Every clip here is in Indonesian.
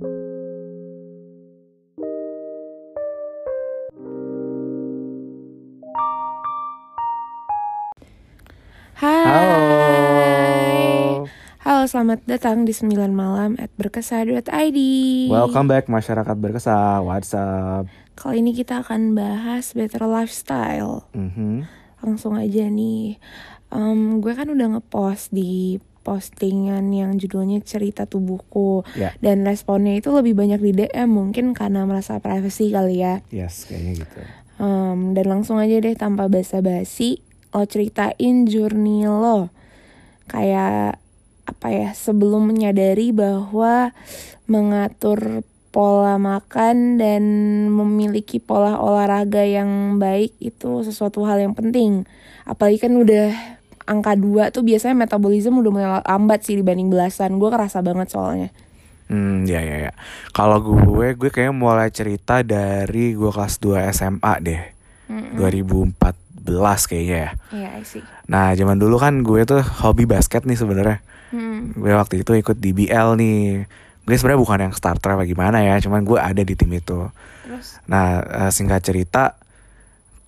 Hai. Halo. Halo, selamat datang di 9 malam at berkesah.id. Welcome back masyarakat berkesah. What's up? Kali ini kita akan bahas better lifestyle. Mhm. Langsung aja nih. Em, gue kan udah ngepost di postingan yang judulnya cerita tubuhku Ya. dan responnya itu lebih banyak di DM mungkin karena merasa privacy kali ya. Yes, kayaknya gitu. Em, dan langsung aja deh tanpa basa-basi lo ceritain journey lo kayak apa ya sebelum menyadari bahwa mengatur pola makan dan memiliki pola olahraga yang baik itu sesuatu hal yang penting apalagi kan udah angka 2 tuh biasanya metabolisme udah mulai lambat sih dibanding belasan gue kerasa banget soalnya Hmm, ya ya ya. Kalau gue, gue kayaknya mulai cerita dari gue kelas 2 SMA deh. 2014 kayaknya ya. Iya I see Nah, zaman dulu kan gue tuh hobi basket nih sebenarnya. Hmm. Gue waktu itu ikut DBL nih. Gue sebenarnya bukan yang starter apa gimana ya, cuman gue ada di tim itu. terus Nah, eh, singkat cerita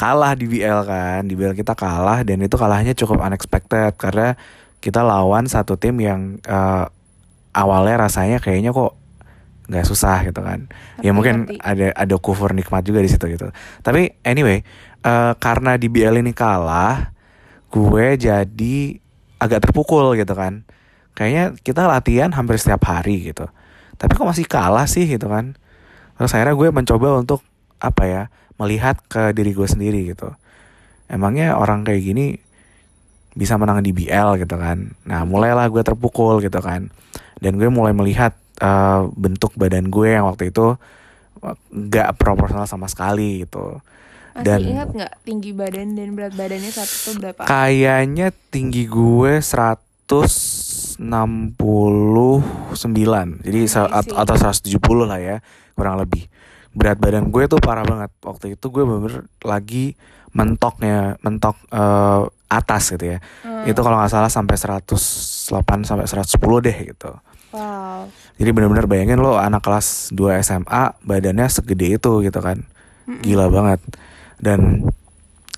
kalah di BL kan, di BL kita kalah dan itu kalahnya cukup unexpected karena kita lawan satu tim yang eh, awalnya rasanya kayaknya kok nggak susah gitu kan. ya Ngerti, mungkin ada ada kufur nikmat juga di situ gitu. Tapi anyway, eh, karena di BL ini kalah, gue jadi agak terpukul gitu kan. Kayaknya kita latihan hampir setiap hari gitu. Tapi kok masih kalah sih gitu kan. Terus akhirnya gue mencoba untuk apa ya melihat ke diri gue sendiri gitu. Emangnya orang kayak gini bisa menang di BL gitu kan. Nah mulailah gue terpukul gitu kan. Dan gue mulai melihat eh, bentuk badan gue yang waktu itu eh, nggak proporsional sama sekali gitu. Masih Dan- ingat nggak tinggi badan dan berat badannya saat itu berapa? Kayaknya tinggi gue 169 Jadi see. atau 170 lah ya Kurang lebih Berat badan gue tuh parah banget Waktu itu gue bener lagi mentoknya Mentok eh, atas gitu ya Hmm. Itu kalau nggak salah sampai 108 sampai 110 deh gitu Wow. Jadi bener-bener bayangin lo anak kelas 2 SMA Badannya segede itu gitu kan Gila banget Dan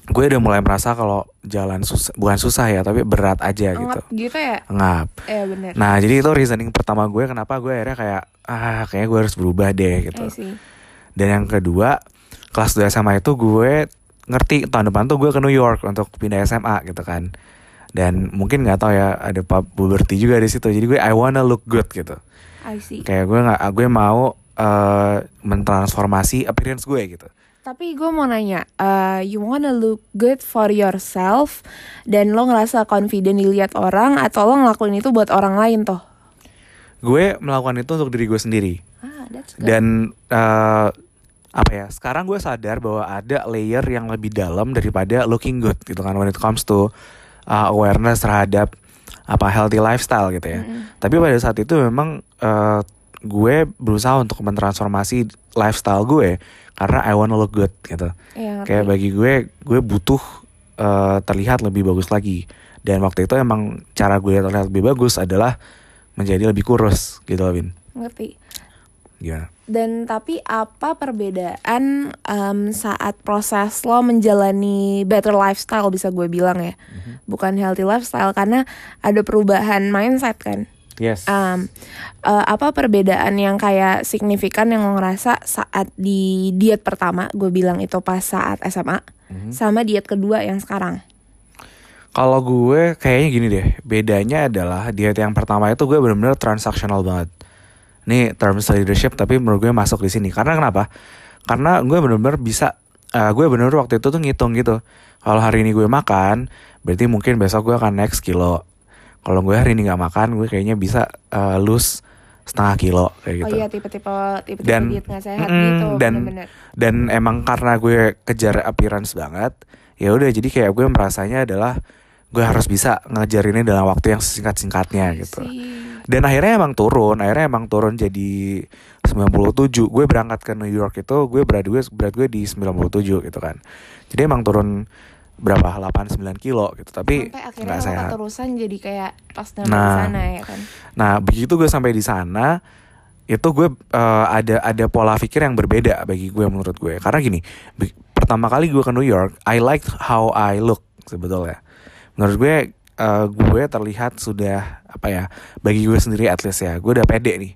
gue udah mulai merasa kalau jalan susah bukan susah ya tapi berat aja gitu Anget gitu ya? ngap Eh bener. nah jadi itu reasoning pertama gue kenapa gue akhirnya kayak ah kayaknya gue harus berubah deh gitu I see. Dan yang kedua kelas 2 SMA itu gue ngerti tahun depan tuh gue ke New York untuk pindah SMA gitu kan. Dan mungkin nggak tahu ya ada Pak Buberti juga di situ. Jadi gue I wanna look good gitu. I see. kayak gue nggak gue mau eh, mentransformasi appearance gue gitu. Tapi gue mau nanya, uh, you wanna look good for yourself dan lo ngerasa confident dilihat orang atau lo ngelakuin itu buat orang lain tuh? gue melakukan itu untuk diri gue sendiri Ah, that's good. dan eh, apa ya sekarang gue sadar bahwa ada layer yang lebih dalam daripada looking good gitu kan when it comes to uh, awareness terhadap apa healthy lifestyle gitu ya tapi pada saat itu memang eh, gue berusaha untuk mentransformasi lifestyle gue karena I wanna look good gitu ngerti. kayak bagi gue gue butuh eh, terlihat lebih bagus lagi dan waktu itu emang cara gue terlihat lebih bagus adalah menjadi lebih kurus gitu Bin ngerti. Gimana Dan tapi apa perbedaan em, saat proses lo menjalani better lifestyle bisa gue bilang ya, bukan healthy lifestyle karena ada perubahan mindset kan. yes. Um, eh, apa perbedaan yang kayak signifikan yang lo ngerasa saat di diet pertama? Gue bilang itu pas saat SMA sama diet kedua yang sekarang. Kalau gue kayaknya gini deh, bedanya adalah diet yang pertama itu gue bener-bener transaksional banget. Ini terms leadership tapi menurut gue masuk di sini. Karena kenapa? Karena gue bener-bener bisa, eh, gue bener-bener waktu itu tuh ngitung gitu. Kalau hari ini gue makan, berarti mungkin besok gue akan next kilo. Kalau gue hari ini nggak makan, gue kayaknya bisa eh, lose setengah kilo kayak gitu. oh iya tipe-tipe tipe-tipe Dan- diet nggak sehat Mm-mm, gitu dan- bener-bener dan emang karena gue kejar appearance banget ya udah jadi kayak gue merasanya adalah gue harus bisa ngejar ini dalam waktu yang singkat singkatnya gitu. dan akhirnya emang turun akhirnya emang turun jadi 97 gue berangkat ke New York itu gue berat gue berat gue di 97 gitu kan. Jadi emang turun berapa? 8 9 kilo gitu. Tapi nggak sehat. Keterusan jadi kayak pas Nah. sana ya kan? Nah begitu gue sampai di sana itu gue uh, ada ada pola pikir yang berbeda bagi gue menurut gue. Karena gini pertama kali gue ke New York I like how I look sebetulnya menurut gue uh, gue terlihat sudah apa ya bagi gue sendiri at least ya gue udah pede nih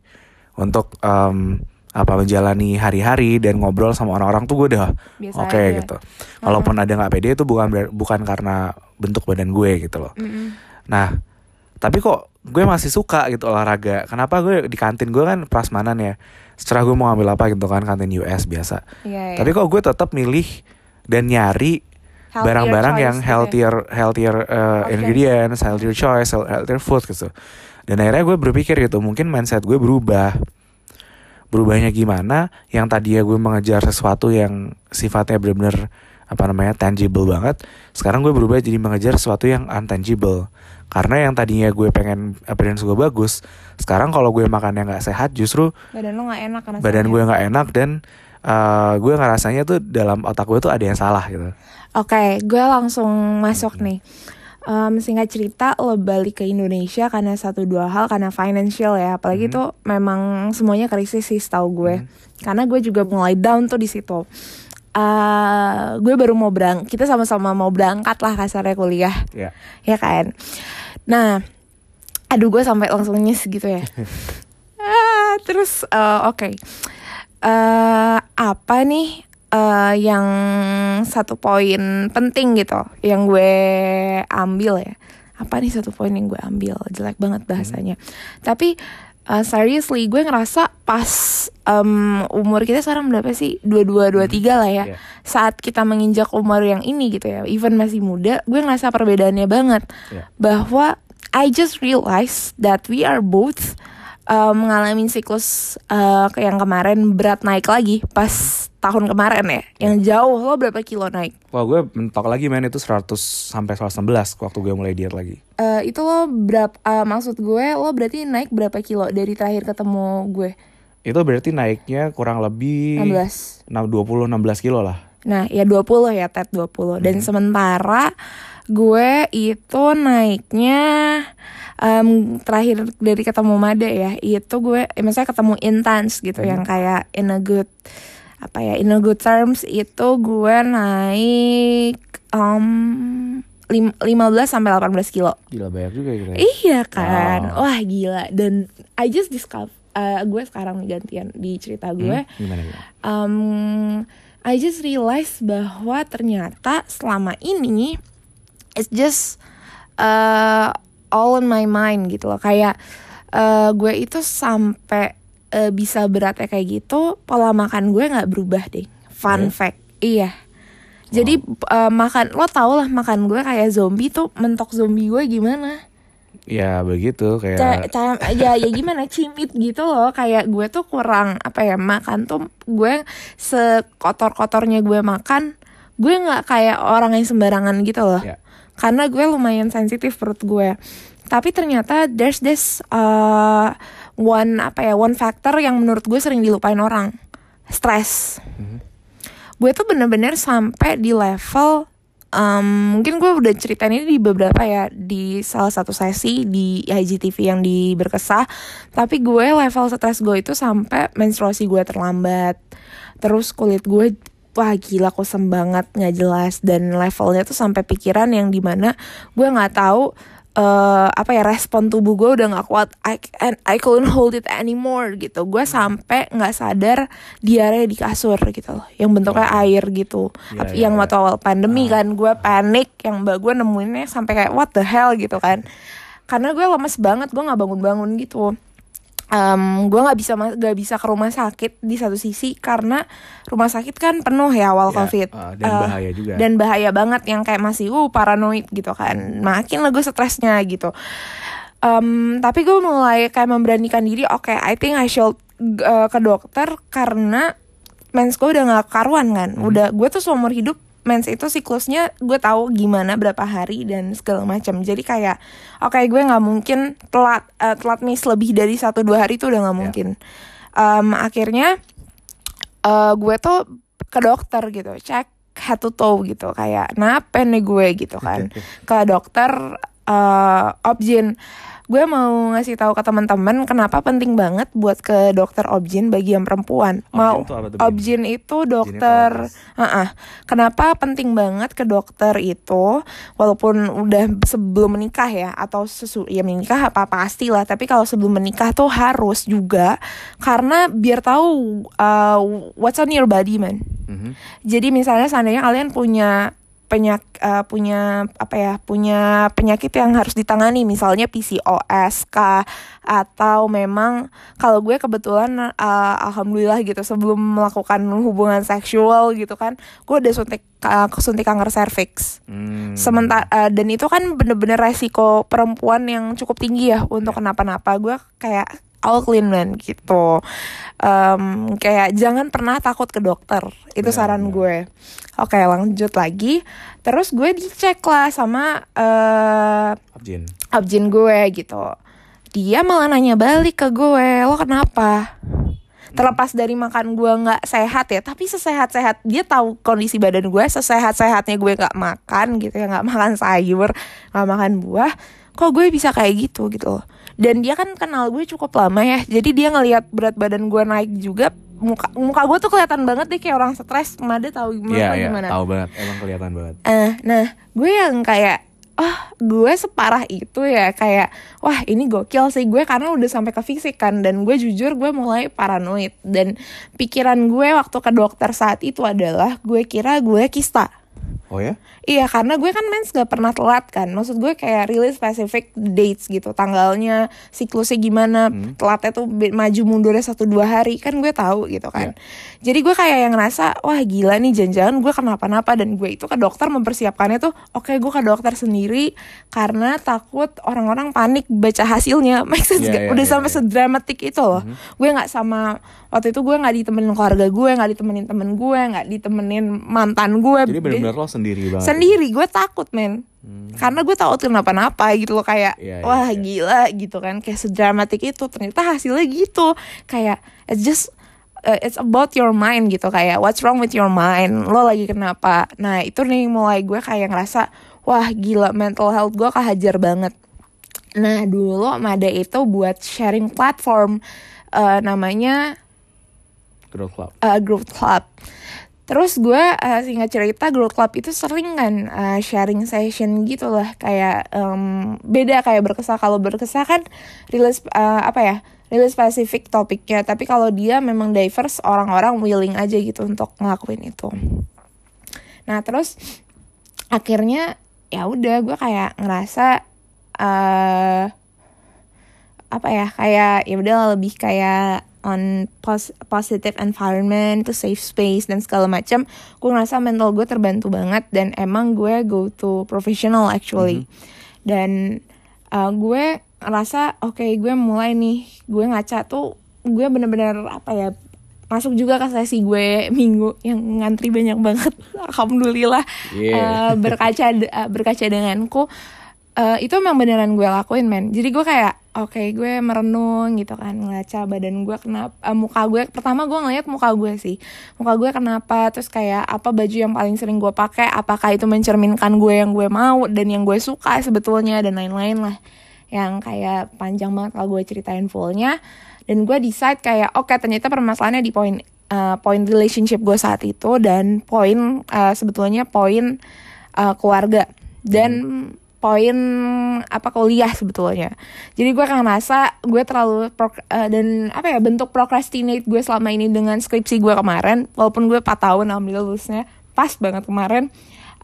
untuk um, apa menjalani hari-hari dan ngobrol sama orang-orang tuh gue udah oke aja. gitu walaupun ada nggak pede itu bukan bukan karena bentuk badan gue gitu loh Mm-mm. Nah, tapi kok gue masih suka gitu olahraga. Kenapa gue di kantin gue kan prasmanan ya. Setelah gue mau ngambil apa gitu kan kantin US biasa. Iya, iya. Tapi kok gue tetap milih dan nyari barang-barang yang gitu ya. healthier healthier uh, Options. ingredients, healthier choice, healthier food gitu. Dan akhirnya gue berpikir gitu, mungkin mindset gue berubah. Berubahnya gimana? Yang tadinya gue mengejar sesuatu yang sifatnya benar-benar apa namanya tangible banget. Sekarang gue berubah jadi mengejar sesuatu yang untangible. Karena yang tadinya gue pengen appearance gue bagus, sekarang kalau gue makan yang nggak sehat, justru badan lo nggak enak badan gue nggak enak dan uh, gue ngerasanya tuh dalam otak gue tuh ada yang salah gitu. Oke, gue langsung masuk nih. Em, singkat cerita, lo balik ke Indonesia karena satu dua hal, karena financial ya. Apalagi Mhm. tuh memang semuanya krisis sih, tahu gue. Karena gue juga mulai down tuh di situ. Eh, gue baru mau berang, kita sama-sama mau berangkat lah kasarnya kuliah, Ya. ya kan. Nah, aduh gue sampai langsung nyes gitu ya. ah, terus eh, oke, Eh, apa nih eh, yang satu poin penting gitu yang gue ambil ya? Apa nih satu poin yang gue ambil? Jelek banget bahasanya. Tapi eh, seriously gue ngerasa pas em, umur kita sekarang berapa sih? dua dua dua tiga lah ya. Iya. Saat kita menginjak umur yang ini gitu ya, even masih muda, gue ngerasa perbedaannya banget Iya. bahwa I just realized that we are both uh, mengalami siklus uh, yang kemarin berat naik lagi pas tahun kemarin ya, yang jauh lo berapa kilo naik? Wah gue mentok lagi men itu 100 sampai 111 waktu gue mulai diet lagi. Uh, itu lo berapa? uh, maksud gue lo berarti naik berapa kilo dari terakhir ketemu gue? Itu berarti naiknya kurang lebih 16 6, 20 16 kilo lah. Nah, ya 20 ya, Ted 20. Dan sementara gue itu naiknya em, terakhir dari ketemu Mada ya, itu gue eh, maksudnya ketemu intense gitu yang kayak in a good apa ya, in a good terms itu gue naik em, lim- 15 sampai 18 kilo. Gila banyak juga gitu. ya. Iya kan, Wow. wah gila. Dan I just discover, eh, gue sekarang nih gantian di cerita gue Hmm, gimana gimana? um, I just realize bahwa ternyata selama ini it's just uh, all in my mind gitu loh. Kayak uh, gue itu sampai uh, bisa beratnya kayak gitu pola makan gue nggak berubah deh. Fun Eh? fact. Iya. Jadi uh, makan lo tau lah makan gue kayak zombie tuh mentok zombie gue gimana? Ya begitu kayak ca- ya ya gimana? Cimit gitu loh. Kayak gue tuh kurang apa ya makan tuh gue sekotor kotornya gue makan gue nggak kayak orang yang sembarangan gitu loh. Ya. Karena gue lumayan sensitif perut gue. Tapi ternyata there's this uh, one apa ya one factor yang menurut gue sering dilupain orang. Stres Mhm. gue tuh bener-bener sampai di level um, mungkin gue udah ceritain ini di beberapa ya di salah satu sesi di IGTV yang di berkesah. Tapi gue level stres gue itu sampai menstruasi gue terlambat. Terus kulit gue wah gila kusem banget nggak jelas. Dan levelnya tuh sampai pikiran yang di mana gue nggak tahu eh, apa ya respon tubuh gue udah nggak kuat. I, and I couldn't hold it anymore gitu. Gue sampai nggak sadar diare di kasur gitu loh. Yang bentuknya air gitu. Ap- iya, yang iya. waktu awal pandemi kan gue panik yang mbak gue nemuinnya sampai kayak what the hell? gitu kan. Karena gue lemes banget gue nggak bangun-bangun gitu Em, gue nggak bisa nggak bisa ke rumah sakit di satu sisi karena rumah sakit kan penuh ya awal Ya, covid. uh, dan Eh, bahaya juga. dan bahaya banget yang kayak masih uh paranoid gitu kan. Makin lah gue stresnya gitu. Em, tapi gue mulai kayak memberanikan diri oke I think I should uh, ke dokter karena mens gue udah nggak karuan kan. Udah gue tuh seumur hidup mens itu siklusnya gue tahu gimana berapa hari dan segala macam. Jadi kayak oke gue nggak mungkin telat eh, telat miss lebih dari satu dua hari itu udah nggak Ya. mungkin. Em, akhirnya eh gue tuh ke dokter gitu cek head to toe gitu kayak nape nih gue? gitu kan. ke dokter eh obgyn gue mau ngasih tahu ke teman-teman kenapa penting banget buat ke dokter objin bagi yang perempuan. mau apa tuh, Bin? objin itu dokter, uh kenapa penting banget ke dokter itu walaupun udah sebelum menikah ya atau sesu ya menikah apa pastilah tapi kalau sebelum menikah tuh harus juga karena biar tahu uh, what's on your body man. Mhm. Jadi misalnya seandainya kalian punya penyak uh, punya apa ya punya penyakit yang harus ditangani misalnya PCOS kah atau memang kalau gue kebetulan uh, alhamdulillah gitu sebelum melakukan hubungan seksual gitu kan gue udah suntik uh, suntik kanker serviks Hmm. sementara uh, dan itu kan bener-bener resiko perempuan yang cukup tinggi ya untuk kenapa-napa gue kayak all clean man gitu. Em, kayak jangan pernah takut ke dokter. Itu Benar, saran benar. gue. Oke lanjut lagi. Terus gue dicek lah sama eh Abjin. abjin gue gitu. Dia malah nanya balik ke gue lo kenapa? Terlepas dari makan gue nggak sehat ya tapi sesehat-sehat dia tahu kondisi badan gue sesehat-sehatnya gue nggak makan gitu ya nggak makan sayur nggak makan buah kok gue bisa kayak gitu gitu loh dan dia kan kenal gue cukup lama ya. Jadi dia ngelihat berat badan gue naik juga muka muka gue tuh kelihatan banget deh kayak orang stres. Mada tahu gimana Iya, iya, gimana? tahu banget. Emang kelihatan banget. Eh, nah, gue yang kayak oh gue separah itu ya. Kayak wah ini gokil sih gue karena udah sampai ke fisik kan. Dan gue jujur gue mulai paranoid. Dan pikiran gue waktu ke dokter saat itu adalah gue kira gue kista Oh ya? Iya karena gue kan mens gak pernah telat kan. Maksud gue kayak really specific dates gitu. Tanggalnya, siklusnya gimana Telatnya tuh maju mundurnya satu dua hari. Kan gue tahu gitu kan. Jadi gue kayak yang ngerasa Wah gila nih jangan-jangan gue kenapa-napa. Dan gue itu ke dokter mempersiapkannya tuh Oke gue ke dokter sendiri Karena takut orang-orang panik baca hasilnya. Make sense gak? iya, Udah iya, sampai iya. sedramatik itu loh. Gue gak sama Waktu itu gue gak ditemenin keluarga gue Gak ditemenin temen gue Gak ditemenin mantan gue Jadi benar-benar lo sendiri banget. sendiri gue takut men karena gue takut kenapa-napa gitu loh kayak Iya, iya, wah iya. gila gitu kan kayak sedramatik itu ternyata hasilnya gitu kayak it's just uh, it's about your mind gitu kayak what's wrong with your mind lo lagi kenapa nah itu nih mulai gue kayak ngerasa wah gila mental health gue kehajar banget nah dulu Mada itu buat sharing platform uh, namanya Growth Club. uh, Growth Club. Terus gue uh, singkat cerita Growth Club itu sering kan uh, sharing session gitu lah. Kayak em, beda kayak berkesah. Kalau berkesah kan rilis uh, apa ya rilis spesifik topiknya. Tapi kalau dia memang diverse orang-orang willing aja gitu untuk ngelakuin itu. Nah terus akhirnya ya udah gue kayak ngerasa eh apa ya kayak ya udah lebih kayak on pos positive environment to safe space dan segala macam gue ngerasa mental gue terbantu banget dan emang gue go to professional actually. Dan uh, gue ngerasa oke gue mulai nih gue ngaca tuh gue bener-bener apa ya masuk juga ke sesi gue minggu yang ngantri banyak banget alhamdulillah Yeah. Uh, berkaca uh, berkaca denganku uh, itu emang beneran gue lakuin men. Jadi gue kayak oke gue merenung gitu kan ngaca badan gue kenapa uh, muka gue. Pertama gue ngeliat muka gue sih. Muka gue kenapa terus kayak apa baju yang paling sering gue pakai apakah itu mencerminkan gue yang gue mau dan yang gue suka sebetulnya dan lain-lain lah. Yang kayak panjang banget kalau gue ceritain fullnya. Dan gue decide kayak oke ternyata permasalahannya di poin uh, poin relationship gue saat itu dan poin uh, sebetulnya poin uh, keluarga. Dan poin apa kuliah sebetulnya jadi gue kan ngerasa gue terlalu prok- uh, dan apa ya bentuk procrastinate gue selama ini dengan skripsi gue kemarin walaupun gue 4 tahun alhamdulillah lulusnya pas banget kemarin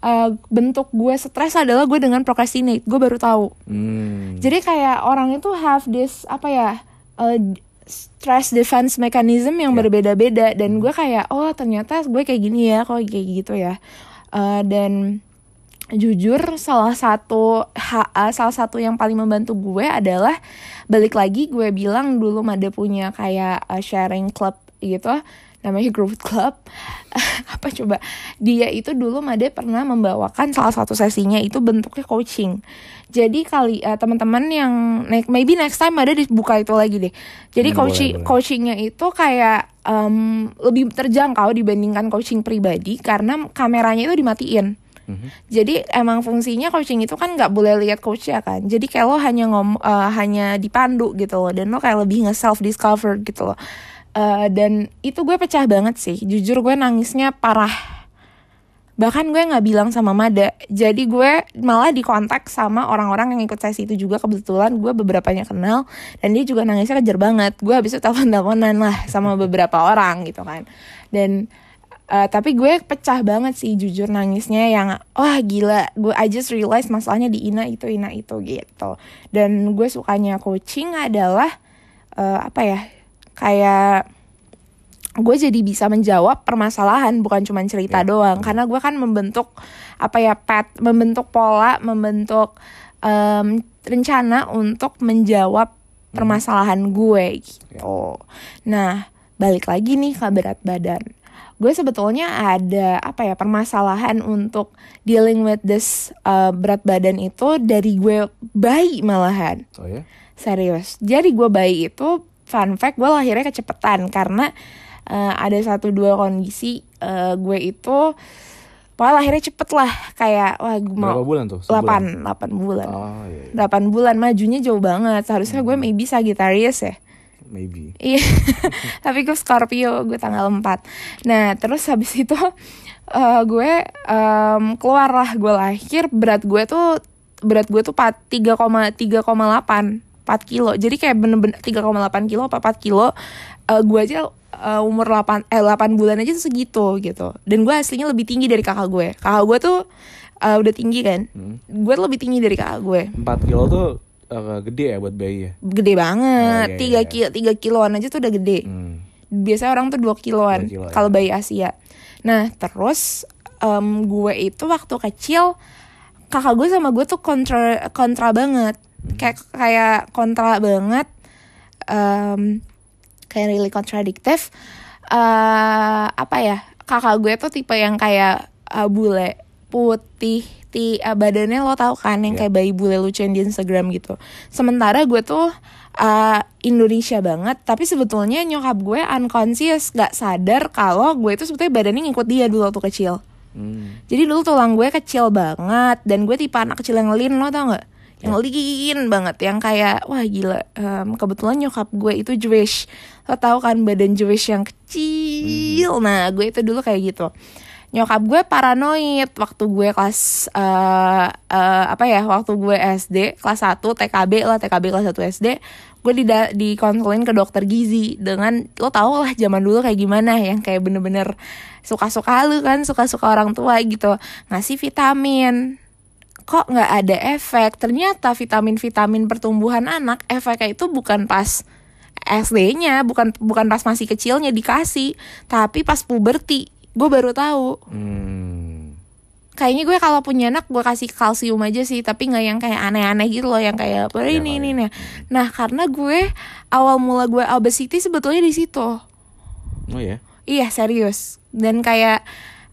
uh, bentuk gue stres adalah gue dengan procrastinate gue baru tahu Hmm. jadi kayak orang itu have this apa ya uh, stress defense mechanism yang Ya. berbeda-beda dan gue kayak oh ternyata gue kayak gini ya kok kayak gitu ya Uh, dan jujur salah satu ha- salah satu yang paling membantu gue adalah balik lagi gue bilang dulu Mada punya kayak uh, sharing club gitu namanya Growth Club. Apa coba? Dia itu dulu Made pernah membawakan salah satu sesinya itu bentuknya coaching. Jadi kali uh, teman-teman yang ne- maybe next time Made dibuka itu lagi deh. Jadi Hmm, coaching boleh, boleh. coachingnya itu kayak em, lebih terjangkau dibandingkan coaching pribadi karena kameranya itu dimatiin Mhm. Jadi emang fungsinya coaching itu kan nggak boleh lihat coachnya kan. Jadi kayak lo hanya ngom eh, hanya dipandu gitu loh dan lo kayak lebih nge self discover gitu loh. Eh, dan itu gue pecah banget sih. Jujur gue nangisnya parah. Bahkan gue nggak bilang sama Mada. Jadi gue malah dikontak sama orang-orang yang ikut sesi itu juga kebetulan gue beberapanya kenal dan dia juga nangisnya kejar banget. Gue habis itu telepon-teleponan lah sama beberapa orang gitu kan. Dan Uh, tapi gue pecah banget sih jujur nangisnya yang wah gila gue I just realize masalahnya di Ina itu Ina itu gitu. Dan gue sukanya coaching adalah uh, apa ya kayak gue jadi bisa menjawab permasalahan bukan cuma cerita Ya. doang. Karena gue kan membentuk apa ya pet membentuk pola membentuk em, rencana untuk menjawab permasalahan gue gitu. Nah balik lagi nih ke berat badan gue sebetulnya ada apa ya permasalahan untuk dealing with this uh, berat badan itu dari gue bayi malahan Oh ya? serius jadi gue bayi itu fun fact gue lahirnya kecepetan karena uh, ada satu dua kondisi uh, gue itu pokoknya lahirnya cepet lah kayak wah gue Berapa mau bulan tuh? delapan Sebulan? delapan bulan Oh iya, iya. delapan bulan majunya jauh banget seharusnya gue maybe Sagittarius ya maybe. Iya, tapi gue Scorpio, gue tanggal 4 Nah, terus habis itu eh, gue em, keluar lah, gue lahir berat gue tuh berat gue tuh 4 3,3,8 4 kilo. Jadi kayak bener-bener 3,8 kilo apa 4 kilo. Eh, gue aja eh, umur 8 eh 8 bulan aja tuh segitu gitu. Dan gue aslinya lebih tinggi dari kakak gue. Kakak gue tuh eh, udah tinggi kan. Hmm. Gue lebih tinggi dari kakak gue. 4 kilo tuh eh, gede ya buat bayi ya? Gede banget. Oh, iya, tiga iya. kilo, tiga kiloan aja tuh udah gede Hmm. biasanya orang tuh 2 kiloan Dua kilo, kalau ya. bayi Asia. Nah terus em, gue itu waktu kecil kakak gue sama gue tuh kontra kontra banget, kayak kayak kontra banget, em, kayak really kontradiktif. eh apa ya kakak gue tuh tipe yang kayak eh, bule putih ti eh, badannya lo tau kan yang Iya. kayak bayi bule lucu yang di Instagram gitu. Sementara gue tuh uh, Indonesia banget, tapi sebetulnya nyokap gue unconscious gak sadar kalau gue itu sebetulnya badannya ngikut dia dulu waktu kecil. Hmm. Jadi dulu tulang gue kecil banget dan gue tipe anak kecil yang lean lo tau gak? Yang lean banget, yang kayak wah gila. em, kebetulan nyokap gue itu Jewish, lo tau kan badan Jewish yang kecil. Nah gue itu dulu kayak gitu. Nyokap gue paranoid. Waktu gue kelas eh eh, apa ya waktu gue SD kelas 1 TKB lah TKB kelas 1 SD gue di dikonsulin ke dokter gizi dengan lo tau lah zaman dulu kayak gimana yang kayak bener-bener suka-suka lu kan suka-suka orang tua gitu. Ngasih vitamin. Kok nggak ada efek? Ternyata vitamin-vitamin pertumbuhan anak efeknya itu bukan pas SD-nya bukan bukan pas masih kecilnya dikasih tapi pas puberti gue baru tahu Hmm. kayaknya gue kalau punya anak gue kasih kalsium aja sih tapi nggak yang kayak aneh-aneh gitu loh yang kayak apa ini ini nih nah karena gue awal mula gue obesity sebetulnya di situ Oh ya? iya serius dan kayak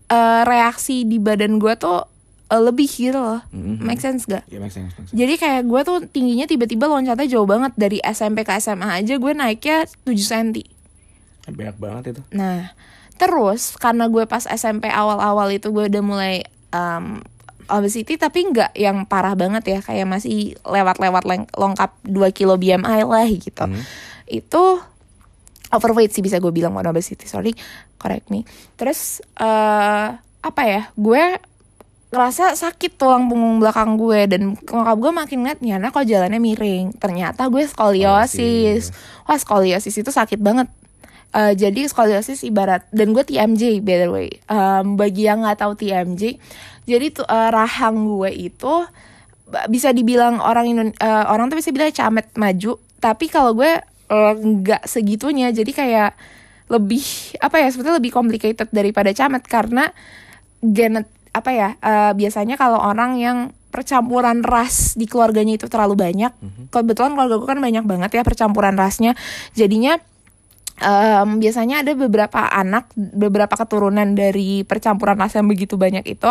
eh, reaksi di badan gue tuh eh, lebih gitu loh Mhm. make sense gak Ya make sense, make sense. jadi kayak gue tuh tingginya tiba-tiba loncatnya jauh banget dari SMP ke SMA aja gue naiknya 7 cm Banyak banget itu. Nah, terus karena gue pas SMP awal-awal itu gue udah mulai um, obesity tapi nggak yang parah banget ya kayak masih lewat-lewat leng- lengkap 2 kilo BMI lah gitu. Hmm. Itu overweight sih bisa gue bilang bukan obesity, sorry, correct me. Terus eh apa ya? Gue ngerasa sakit tulang punggung belakang gue dan nyokap gue makin ngeliat nih anak kok jalannya miring ternyata gue skoliosis wah skoliosis itu sakit banget Eh, jadi skoliosis ibarat dan gue TMJ by the way. Em, bagi yang nggak tahu TMJ jadi tuh eh, rahang gue itu bisa dibilang orang Indon eh, orang tuh bisa bilang camet maju tapi kalau gue nggak segitunya. Jadi kayak lebih apa ya sebetulnya lebih complicated daripada camet karena genet apa ya eh, biasanya kalau orang yang percampuran ras di keluarganya itu terlalu banyak kebetulan keluarga gue kan banyak banget ya percampuran rasnya. Jadinya em, biasanya ada beberapa anak beberapa keturunan dari percampuran ras yang begitu banyak itu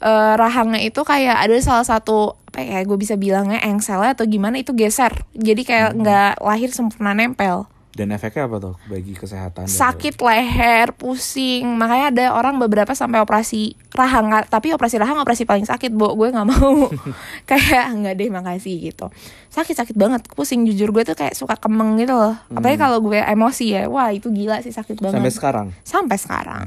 eh, rahangnya itu kayak ada salah satu apa ya gue bisa bilangnya engselnya atau gimana itu geser. Jadi kayak nggak lahir sempurna nempel Dan efeknya apa tuh bagi kesehatan? dan- sakit leher, pusing. Makanya ada orang beberapa sampai operasi rahang, tapi operasi rahang operasi paling sakit, Bu. Gue nggak mau. kayak nggak deh, makasih gitu. Sakit-sakit banget, pusing jujur gue tuh kayak suka kemeng gitu loh. Apalagi kalau gue emosi ya. Wah, itu gila sih sakit banget. Sampai sekarang. Sampai sekarang.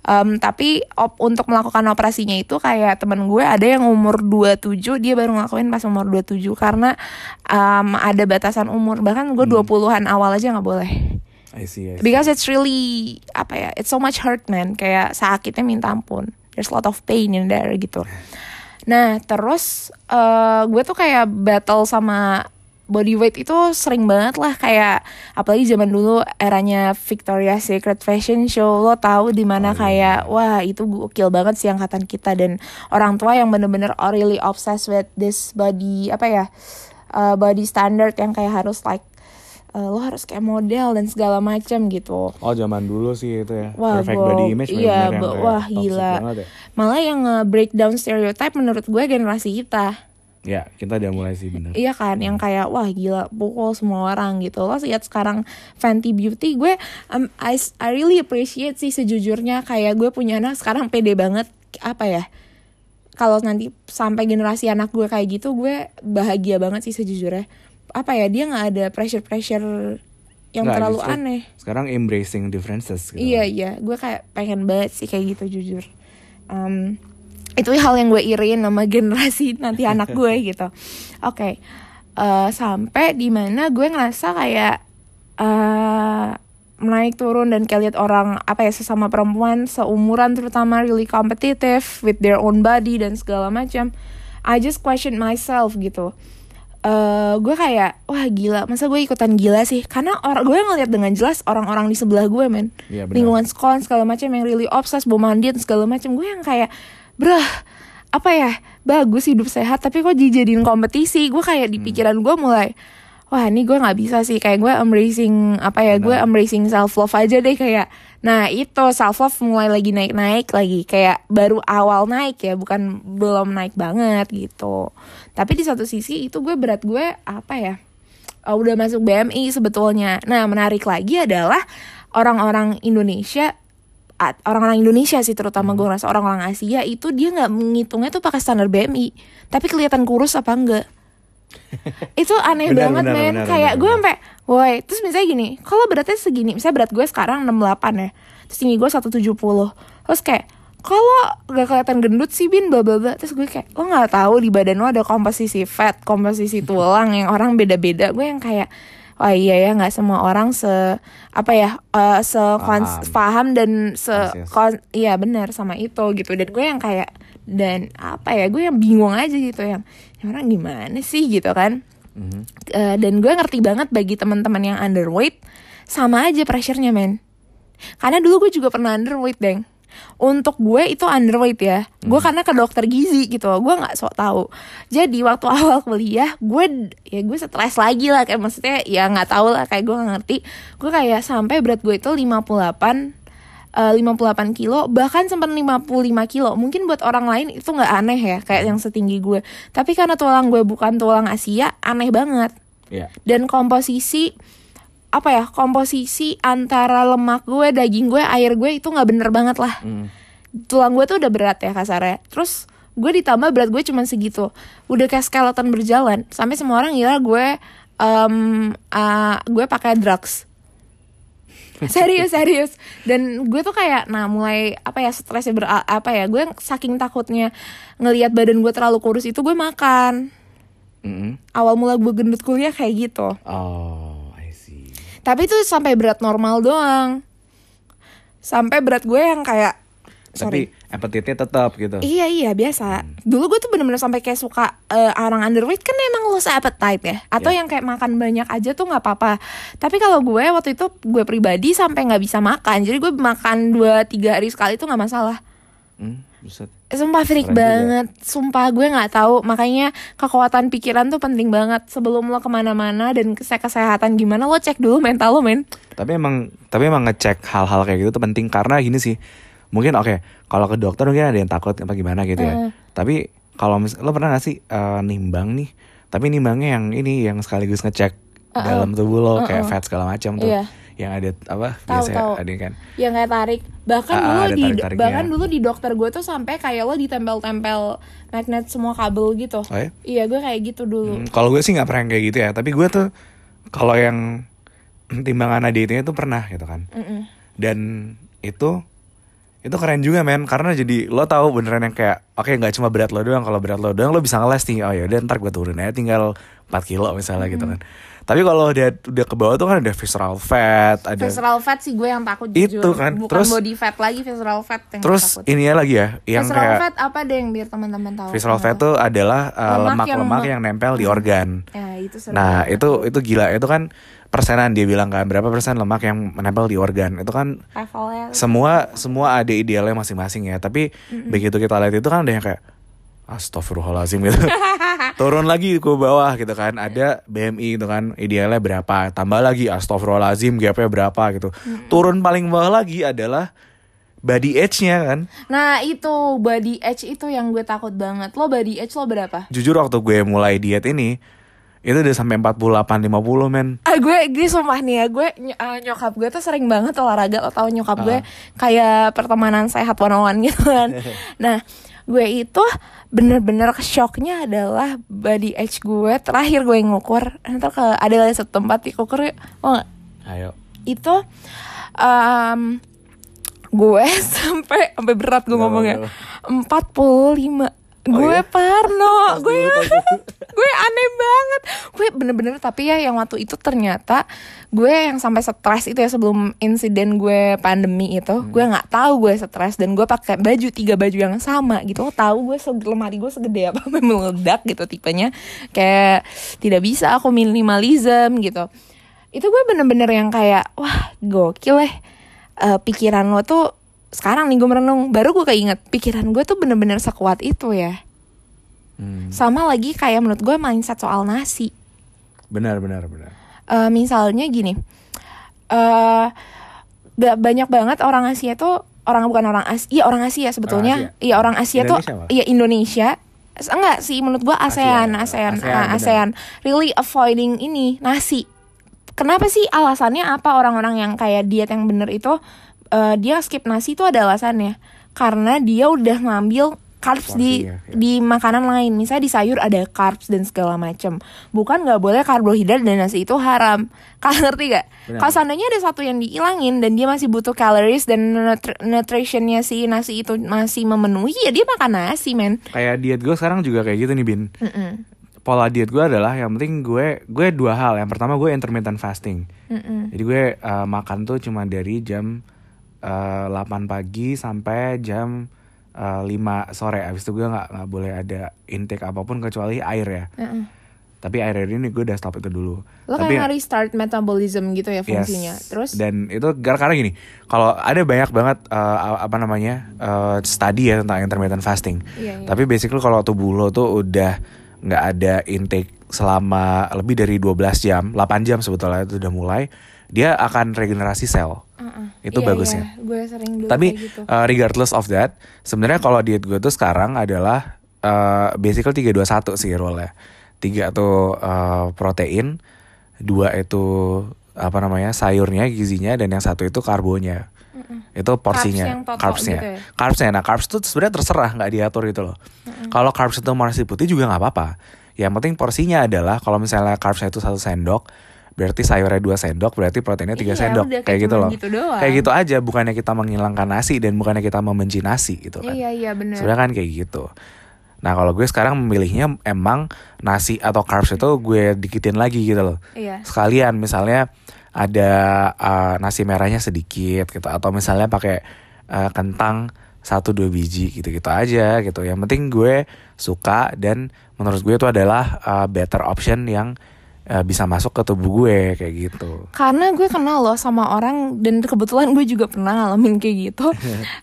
Em, tapi op- untuk melakukan operasinya itu kayak temen gue ada yang umur 27 dia baru ngelakuin pas umur 27 karena em, ada batasan umur. Bahkan gue 20-an awal aja nggak boleh. I see, I see. because it's really apa ya it's so much hurt man. Kayak sakitnya minta ampun. There's a lot of pain in there gitu. Nah terus eh, gue tuh kayak battle sama body weight itu sering banget lah kayak apalagi zaman dulu eranya Victoria's Secret Fashion Show lo tahu di mana kayak wah itu gokil banget sih angkatan kita dan orang tua yang bener-bener really obsessed with this body apa ya uh, body standard yang kayak harus like uh, lo harus kayak model dan segala macam gitu. Oh zaman dulu sih itu ya. Wah, Perfect gua- body image iya, wah, gila. ya. Malah yang breakdown stereotype menurut gue generasi kita. Ya, kita udah mulai sih bener. Iya kan, yang kayak wah gila pukul semua orang gitu. Lo lihat sekarang Fenty Beauty, gue um, I, I really appreciate sih sejujurnya kayak gue punya anak sekarang pede banget apa ya. Kalau nanti sampai generasi anak gue kayak gitu, gue bahagia banget sih sejujurnya. Apa ya, dia nggak ada pressure-pressure yang Nggak, terlalu justru aneh. Sekarang embracing differences gitu. Iya iya, gue kayak pengen banget sih kayak gitu jujur. Em, itu hal yang gue iriin sama generasi nanti anak gue gitu. Oke, Eh, sampai di mana gue ngerasa kayak eh naik turun dan kayak lihat orang apa ya sesama perempuan seumuran terutama really competitive with their own body dan segala macam. I just question myself gitu. eh gue kayak wah gila masa gue ikutan gila sih karena orang gue ngeliat dengan jelas orang-orang di sebelah gue men Iya, benar. lingkungan sekolah segala macam yang really obsessed bau mandian segala macam gue yang kayak brah apa ya? Bagus hidup sehat tapi kok dijadiin kompetisi? Gue kayak Hmm. di pikiran gue mulai wah ini gue nggak bisa sih. Kayak gue embracing apa ya gue embracing self love aja deh kayak nah itu self love mulai lagi naik naik lagi kayak baru awal naik ya bukan belum naik banget gitu. Tapi di satu sisi itu gue berat gue apa ya uh, udah masuk BMI sebetulnya. Nah, menarik lagi adalah orang-orang Indonesia orang-orang Indonesia sih terutama gue rasa orang-orang Asia itu dia nggak menghitungnya tuh pakai standar BMI, tapi kelihatan kurus apa enggak. itu aneh Benar, banget benar, men. benar, kayak benar, gue sampai woi terus misalnya gini kalau beratnya segini misalnya berat gue sekarang 68 ya terus tinggi gue 170 terus kayak kalau gak kelihatan gendut sih bin bla bla bla terus gue kayak lo nggak tahu di badan lo ada komposisi fat komposisi tulang yang orang beda beda gue yang kayak oh iya ya nggak semua orang se apa ya eh, se kons- paham dan se iya benar sama itu gitu. Dan gue yang kayak dan apa ya gue yang bingung aja gitu yang "Ini orang gimana sih? gitu kan. Mhm. Eh, dan gue ngerti banget bagi teman-teman yang underweight sama aja pressure-nya men. Karena dulu gue juga pernah underweight deng untuk gue itu underweight ya. Gue karena ke dokter gizi gitu gue nggak sok tahu. Jadi waktu awal kuliah gue ya gue stres lagi lah. Kayak maksudnya ya nggak tahu lah. Kayak gue nggak ngerti. Gue kayak sampai berat gue itu 58 eh, 58 kilo. Bahkan sempat 55 kilo. Mungkin buat orang lain itu nggak aneh ya kayak yang setinggi gue. Tapi karena tulang gue bukan tulang Asia aneh banget. Iya. dan komposisi apa ya komposisi antara lemak gue daging gue air gue itu nggak bener banget lah. Mm. tulang gue tuh udah berat ya kasarnya. Terus gue ditambah berat gue cuman segitu. Udah kayak skeleton berjalan sampai semua orang ngira gue em, ah, gue pakai drugs. Serius serius. Dan gue tuh kayak nah mulai apa ya stresnya ber apa ya gue saking takutnya ngelihat badan gue terlalu kurus itu gue makan. Mm-mm. awal mula gue gendut kuliah kayak gitu. Oh. Tapi itu sampai berat normal doang sampai berat gue yang kayak sorry Tapi appetite-nya tetap gitu. Iya iya biasa. Dulu gue tuh bener-bener sampai kayak suka eh, orang underweight kan emang lost appetite ya. Atau Ya. yang kayak makan banyak aja tuh nggak apa-apa. Tapi kalau gue waktu itu gue pribadi sampai nggak bisa makan. Jadi gue makan 2-3 hari sekali tuh nggak masalah. Hmm, buset. Sumpah freak Keren juga. banget. Sumpah gue nggak tahu. Makanya kekuatan pikiran tuh penting banget. Sebelum lo ke mana-mana dan kese- kesehatan gimana lo cek dulu mental lo men. Tapi emang tapi emang ngecek hal-hal kayak gitu tuh penting karena gini sih. Mungkin oke, kalau ke dokter mungkin ada yang takut apa gimana gitu ya. Tapi kalau lo pernah gak sih eh, nimbang nih? Tapi nimbangnya yang ini yang sekaligus ngecek dalam tubuh lo kayak fat segala macam tuh Iya. Yang ada apa Tahu, biasanya tahu. ada kan? Yang kayak tarik. Bahkan Ah, dulu ada di bahkan dulu di dokter gue tuh sampai kayak lo ditempel-tempel magnet semua kabel gitu. Oh ya? iya gue kayak gitu dulu. Hmm, kalau gue sih nggak pernah kayak gitu ya. Tapi gue tuh kalau yang timbangan dietnya itu pernah gitu kan. Mm-mm. dan itu itu keren juga men. Karena jadi lo tahu beneran yang kayak oke nggak cuma berat lo doang. Kalau berat lo doang lo bisa ngeles nih oh ya udah ntar gue turun aja tinggal 4 kilo misalnya gitu kan tapi kalau udah udah ke bawah tuh kan ada visceral fat ada visceral fat sih gue yang takut Itu jujur. kan, bukan terus- body fat lagi visceral fat yang terus gue takut. ini ya lagi ya yang visceral kayak fat apa deh yang biar teman-teman tahu? Visceral fat tuh adalah uh, Lemak lemak-lemak yang- yang, nempel di organ. Ya itu seru Nah itu itu gila. Itu kan persenan dia bilang kan berapa persen lemak yang menempel di organ. Itu kan levelnya. semua semua ada idealnya masing-masing ya. Tapi begitu kita lihat itu kan ada yang kayak Astagfirullahaladzim gitu. Turun lagi ke bawah gitu kan. Ada BMI gitu kan. Idealnya berapa? Tambah lagi Astagfirullahaladzim gapnya berapa gitu. Turun paling bawah lagi adalah body age-nya kan. Nah itu. Body age itu yang gue takut banget. Lo body age lo berapa? Jujur waktu gue mulai diet ini itu udah sampai 48 50 men. Ah gue gue sumpah nih ya gue ny- eh, nyokap gue tuh sering banget olahraga lo tau nyokap gue Ah. kayak pertemanan sehat one on one gitu kan. nah gue itu bener-bener shocknya adalah body age gue terakhir gue ngukur. Ntar ke ada satu tempat di ukur oh, ayo. Itu em, gue sampai sampai berat gue ngomongnya. berapa? 45 gue iya? parno. Gue gue aneh banget. Gue bener-bener tapi ya yang waktu itu ternyata gue yang sampai stres itu ya sebelum insiden gue pandemi itu Hmm. gue nggak tahu gue stres dan gue pakai baju tiga baju yang sama gitu. Tahu gue lemari gue segede apa meledak gitu tipenya. Kayak tidak bisa aku minimalism gitu. Itu gue bener-bener yang kayak wah gokil eh Eh, pikiran lo tuh sekarang nih gue merenung baru gue keinget pikiran gue tuh bener-bener sekuat itu ya. Hmm, sama lagi kayak menurut gue mindset soal nasi. Benar benar benar. Eh, misalnya gini eh gak banyak banget orang Asia tuh orang bukan orang Asia iya orang Asia sebetulnya. Asia. iya orang Asia tuh Indonesia malah. iya Indonesia. Enggak sih menurut gue ASEAN Asia, ASEAN ASEAN, ah, benar. ASEAN. Really avoiding ini nasi. Kenapa sih alasannya apa orang-orang yang kayak diet yang bener itu eh, dia skip nasi itu ada alasannya. Karena dia udah ngambil carbs di ya. di makanan lain. Misalnya di sayur ada carbs dan segala macam bukan nggak boleh karbohidrat dan nasi itu haram. Kalian ngerti gak kalau seandainya ada satu yang dihilangin dan dia masih butuh calories dan nutri- nutritionnya si nasi itu masih memenuhi ya dia makan nasi men. Kayak diet gue sekarang juga kayak gitu nih bin. Mm-mm. pola diet gue adalah yang penting gue gue dua hal. Yang pertama gue intermittent fasting. Mm-mm. jadi gue uh, makan tuh cuma dari jam uh, 8 pagi sampai jam uh, 5 sore abis itu gue nggak nggak boleh ada intake apa pun kecuali air ya Mm-mm. tapi air air ini gue udah stop itu dulu lo tapi kayak restart metabolism gitu ya Yes. fungsinya terus dan itu karena gini kalau ada banyak banget uh, apa namanya uh, study ya tentang intermittent fasting Iya, iya. tapi basically kalau tubuh lo tuh udah nggak ada intake selama lebih dari 12 jam 8 jam sebetulnya itu udah mulai dia akan regenerasi sel Uh-uh. Itu Iya, bagusnya. iya. gue sering dulu tapi gitu. uh, regardless of that sebenarnya kalau diet gue tuh sekarang adalah uh, basically 321 sih rule-nya tiga tuh uh, protein dua itu apa namanya sayurnya gizinya dan yang satu itu karbonya itu porsinya carbsnya gitu ya? carbsnya nah carbs itu sebenarnya terserah nggak diatur gitu loh kalau carbs itu nasi putih juga nggak apa-apa yang penting porsinya adalah kalau misalnya carbsnya itu satu sendok berarti sayurnya dua sendok berarti proteinnya tiga Iya, sendok. kayak kayak gitu loh. gitu doang. kayak gitu aja bukannya kita menghilangkan nasi dan bukannya kita membenci nasi gitu kan. Iya iya bener. Sebenarnya kan kayak gitu. Nah kalau gue sekarang memilihnya emang nasi atau carbs itu gue dikitin lagi gitu loh. Iya. Sekalian misalnya ada uh, nasi merahnya sedikit gitu atau misalnya pakai uh, kentang satu dua biji gitu gitu aja gitu. Yang penting gue suka dan menurut gue itu adalah uh, better option yang uh, bisa masuk ke tubuh gue kayak gitu. Karena gue kenal loh sama orang dan kebetulan gue juga pernah ngalamin kayak gitu.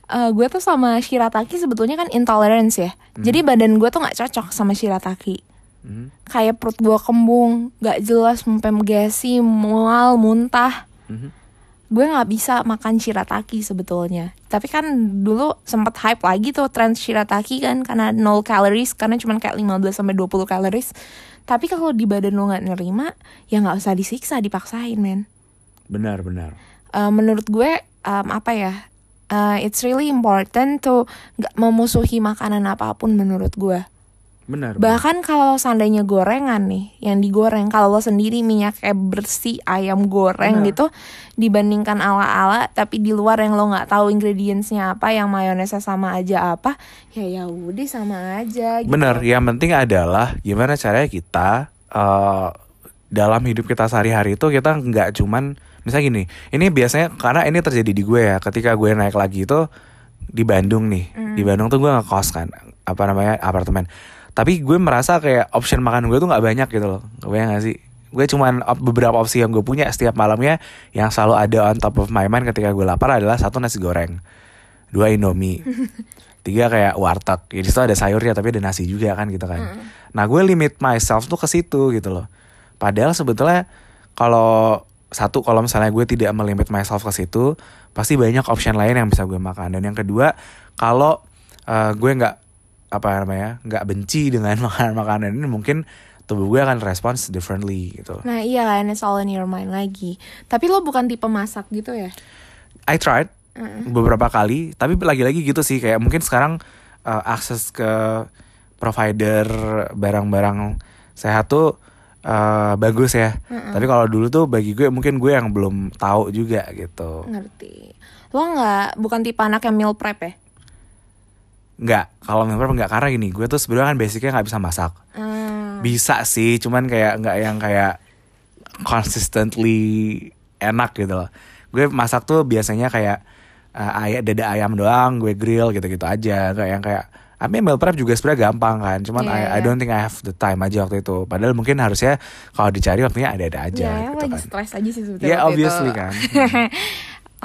Eh, gue tuh sama shirataki sebetulnya kan intolerance ya. Jadi badan gue tuh nggak cocok sama shirataki. Hmm. kayak perut gue kembung nggak jelas sampai gesi mual muntah. Mhm. Gue nggak bisa makan shirataki sebetulnya. Tapi kan dulu sempat hype lagi tuh tren shirataki kan karena nol calories karena cuma kayak 15 sampai 20 calories. Tapi kalau di badan lo nggak nerima ya nggak usah disiksa dipaksain men. Benar benar. Uh, menurut gue um, apa ya uh, it's really important to nggak memusuhi makanan apa pun menurut gue benar Bahkan kalau seandainya gorengan nih, yang digoreng, kalau lo sendiri minyaknya bersih ayam goreng Benar. gitu, dibandingkan ala-ala, tapi di luar yang lo nggak tahu ingredientsnya apa, yang mayonesnya sama aja apa, ya ya udah sama aja. Gitu. benar yang penting adalah gimana caranya kita eh, dalam hidup kita sehari-hari itu kita nggak cuman misalnya gini ini biasanya karena ini terjadi di gue ya ketika gue naik lagi itu di Bandung nih di Bandung tuh gue ngekos kan apa namanya apartemen tapi gue merasa kayak option makan gue tuh nggak banyak gitu loh. Kebayang gak sih? Gue cuman beberapa opsi yang gue punya setiap malamnya yang selalu ada on top of my mind ketika gue lapar adalah satu nasi goreng dua indomie tiga kayak warteg. Ya di situ ada sayurnya tapi ada nasi juga kan gitu kan. Nah gue limit myself tuh ke situ gitu loh. Padahal sebetulnya kalau satu kalau misalnya gue tidak melimit myself ke situ pasti banyak option lain yang bisa gue makan. Dan yang kedua kalau eh, gue nggak apa namanya nggak benci dengan makanan makanan ini mungkin tubuh gue akan respons differently gitu Nah iya kan, it's all in your mind lagi. Tapi lo bukan tipe masak gitu ya? I tried beberapa kali, tapi lagi-lagi gitu sih kayak mungkin sekarang uh, akses ke provider barang-barang sehat tuh uh, bagus ya. Tapi kalau dulu tuh bagi gue mungkin gue yang belum tahu juga gitu. Ngerti. Lo nggak, bukan tipe anak yang meal prep ya? Nggak, kalau member nggak karena gini, gue tuh sebenarnya kan basicnya nggak bisa masak. Hmm. Bisa sih, cuman kayak nggak yang kayak consistently enak gitu loh. Gue masak tuh biasanya kayak uh, ayam dada ayam doang, gue grill gitu-gitu aja. Kayak yang kayak I mean meal prep juga sebenarnya gampang kan, cuman Iya, I, I iya. don't think I have the time aja waktu itu. Padahal mungkin harusnya kalau dicari waktunya ada-ada aja ya, gitu lagi kan. stres aja sih sebetulnya. Ya waktu obviously itu. kan.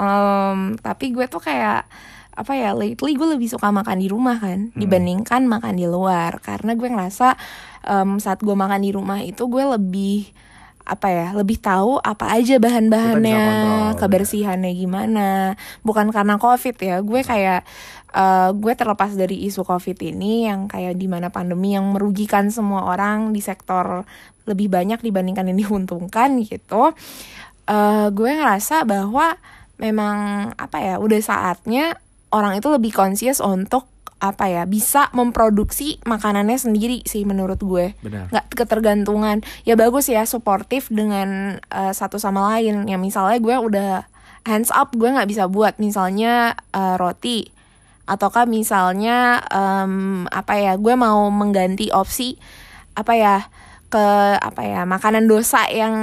Em, tapi gue tuh kayak apa ya lately gue lebih suka makan di rumah kan Hmm. dibandingkan makan di luar. Karena gue ngerasa em, saat gue makan di rumah itu gue lebih apa ya lebih tahu apa aja bahan-bahannya kontrol, kebersihannya gimana. Bukan karena covid ya gue kayak eh, gue terlepas dari isu covid ini yang kayak di mana pandemi yang merugikan semua orang di sektor lebih banyak dibandingkan yang diuntungkan gitu. Eh gue ngerasa bahwa memang apa ya udah saatnya orang itu lebih conscious untuk apa ya bisa memproduksi makanannya sendiri sih menurut gue. Benar. nggak ketergantungan. Ya bagus ya suportif dengan eh, satu sama lain. Ya misalnya gue udah hands up gue nggak bisa buat. Misalnya eh, roti. Ataukah misalnya em, apa ya gue mau mengganti opsi apa ya ke apa ya makanan dosa yang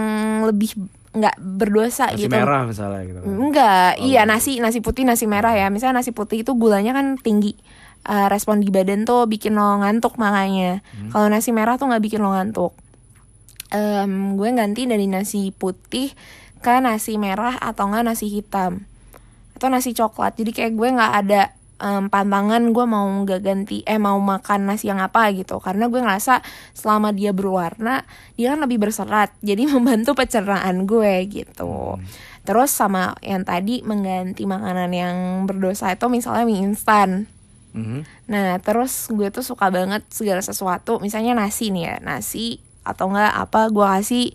lebih nggak berdosa Nasi gitu merah misalnya gitu. Enggak, Oh, iya gitu. nasi nasi putih nasi merah ya. Misalnya nasi putih itu gulanya kan tinggi. Eh, respon di badan tuh bikin lo ngantuk makanya. Hmm. Kalau nasi merah tuh nggak bikin lo ngantuk. Em, gue ganti dari nasi putih ke nasi merah atau enggak nasi hitam atau nasi coklat. Jadi kayak gue nggak ada em, pantangan gue mau nggak ganti eh mau makan nasi yang apa gitu. Karena gue ngerasa selama dia berwarna dia kan lebih berserat. Jadi membantu pencernaan gue gitu. Terus sama yang tadi mengganti makanan yang berdosa itu misalnya mie instan. Mhm. Nah terus gue tuh suka banget segala sesuatu. Misalnya nasi nih ya Nasi atau enggak apa gue kasih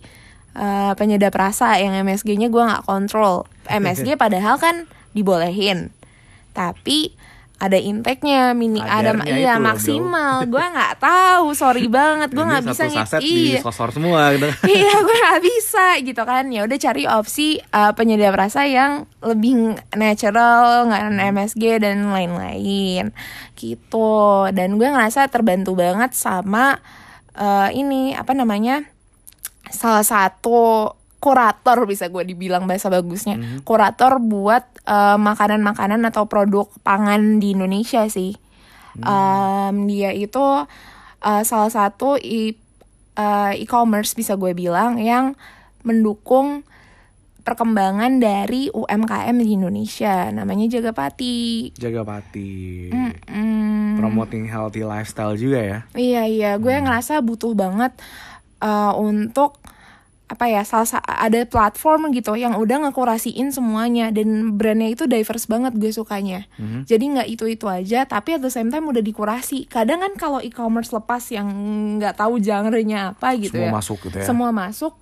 eh, penyedap rasa Yang MSG-nya gue nggak kontrol. MSG padahal kan dibolehin. Tapi ada intake-nya mini ada iya maksimal. Gue nggak tahu sorry banget gue nggak bisa saset iya. disosor semua gitu. iya gue nggak bisa gitu kan. Ya udah cari opsi uh, penyedap rasa yang lebih natural nggak MSG dan lain-lain. Gitu. Dan gue ngerasa terbantu banget sama uh, ini apa namanya salah satu kurator bisa gue dibilang bahasa bagusnya. Kurator buat uh, makanan-makanan atau produk pangan di Indonesia sih Em, dia itu uh, salah satu i- uh, e-commerce bisa gue bilang yang mendukung perkembangan dari UMKM di Indonesia namanya Jagapati Jaga pati. Mm-mm. Promoting healthy lifestyle juga ya. Iya iya, gue ngerasa butuh banget uh, untuk apa ya salah sa- ada platform gitu yang udah ngekurasiin semuanya dan brandnya itu diverse banget gue sukanya Mhm. jadi nggak itu itu aja tapi at the same time udah dikurasi kadang kan kalau e-commerce lepas yang nggak tahu genre-nya apa gitu Semua ya masuk gitu ya. semua masuk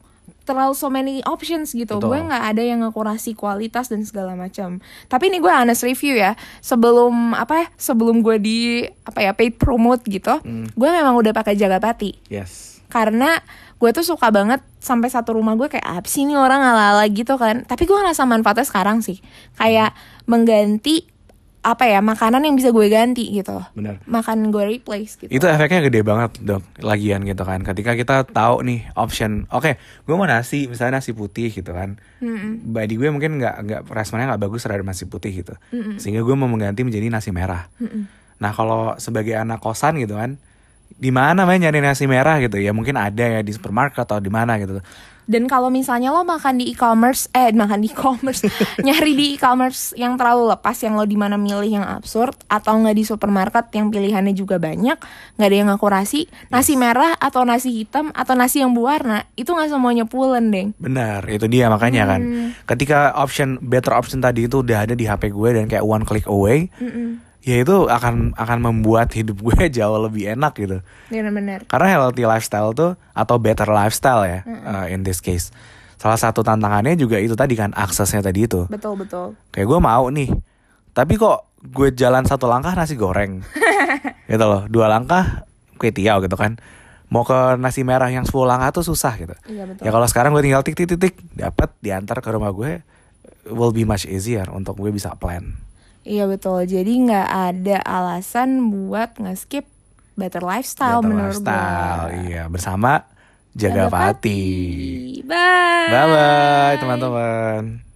terlalu so many options gitu Betul. gue nggak ada yang ngekurasi kualitas dan segala macam tapi ini gue honest review ya sebelum apa ya sebelum gue di apa ya paid promote gitu Hmm. gue memang udah pakai Jagapati Yes. karena gue tuh suka banget sampai satu rumah gue kayak apa sih ini orang ala-ala gitu kan tapi gue ngerasa manfaatnya sekarang sih kayak mengganti apa ya makanan yang bisa gue ganti gitu Benar. makan gue replace gitu Itu efeknya gede banget dok, lagian gitu kan. Ketika kita tahu nih option, oke, gue mau nasi, misalnya nasi putih gitu kan. Body gue mungkin nggak nggak responnya nggak bagus terhadap nasi putih gitu, sehingga gue mau mengganti menjadi nasi merah. Nah kalau sebagai anak kosan gitu kan, di mana main nyari nasi merah gitu ya mungkin ada ya di supermarket atau di mana gitu. Dan kalau misalnya lo makan di e-commerce, eh makan di e-commerce, nyari di e-commerce yang terlalu lepas, yang lo di mana milih yang absurd, atau nggak di supermarket yang pilihannya juga banyak, nggak ada yang akurasi, nasi merah atau nasi hitam atau nasi yang berwarna, itu nggak semuanya pulen deng. Benar, itu dia makanya kan. Hmm. Ketika option better option tadi itu udah ada di HP gue dan kayak one click away, ya itu akan akan membuat hidup gue jauh lebih enak gitu. Bener-bener. Karena healthy lifestyle tuh atau better lifestyle ya uh, in this case. Salah satu tantangannya juga itu tadi kan aksesnya tadi itu. Betul betul. Kayak gue mau nih, tapi kok gue jalan satu langkah nasi goreng, gitu loh. Dua langkah kue tiaw gitu kan. Mau ke nasi merah yang 10 langkah tuh susah gitu. Iya betul. Ya kalau sekarang gue tinggal tik tik tik tik dapat diantar ke rumah gue will be much easier untuk gue bisa plan. Iya betul. Jadi nggak ada alasan buat nge-skip better lifestyle Better menurut lifestyle, gue. iya bersama Jaga Pati. Bye. Bye bye teman-teman.